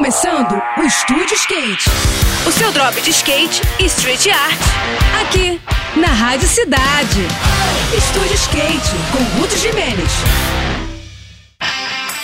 começando o Estúdio Skate. O seu drop de skate e street art. Aqui, na Rádio Cidade. Estúdio Skate, com Ruth Jimenez.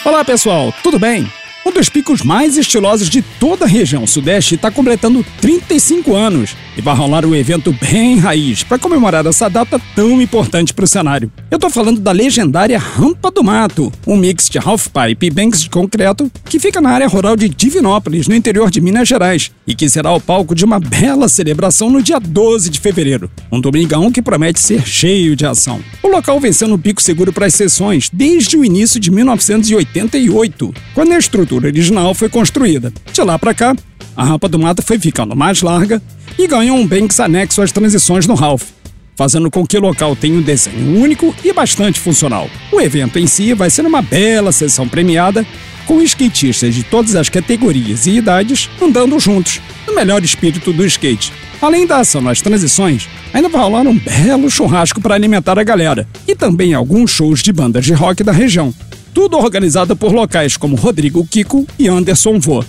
Olá pessoal, tudo bem? Um dos picos mais estilosos de toda a região sudeste está completando 35 anos e vai rolar um evento bem raiz para comemorar essa data tão importante para o cenário. Eu tô falando da legendária Rampa do Mato, um mix de halfpipe e banks de concreto que fica na área rural de Divinópolis, no interior de Minas Gerais, e que será o palco de uma bela celebração no dia 12 de fevereiro, um domingão que promete ser cheio de ação. O local vem sendo um pico seguro para as sessões desde o início de 1988, quando a estrutura original foi construída. De lá para cá, a rampa do mato foi ficando mais larga e ganhou um banks anexo às transições no Ralph, fazendo com que o local tenha um desenho único e bastante funcional. O evento em si vai ser uma bela sessão premiada, com skatistas de todas as categorias e idades andando juntos, no melhor espírito do skate. Além da ação nas transições, ainda vai rolar um belo churrasco para alimentar a galera, e também alguns shows de bandas de rock da região. Tudo organizado por locais como Rodrigo Kiko e Anderson Vô.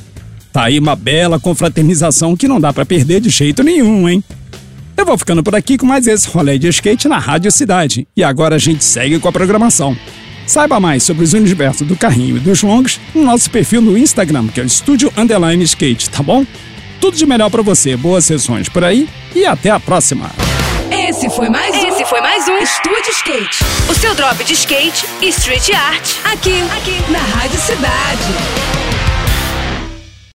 Tá aí uma bela confraternização que não dá para perder de jeito nenhum, hein? Eu vou ficando por aqui com mais esse rolê de skate na Rádio Cidade. E agora a gente segue com a programação. Saiba mais sobre os universos do carrinho e dos longos no nosso perfil no Instagram, que é o Estúdio Underline Skate, tá bom? Tudo de melhor para você, boas sessões por aí e até a próxima! Esse foi mais um. Esse foi mais um Estúdio Skate. O seu drop de skate e street art. Aqui, aqui, na Rádio Cidade.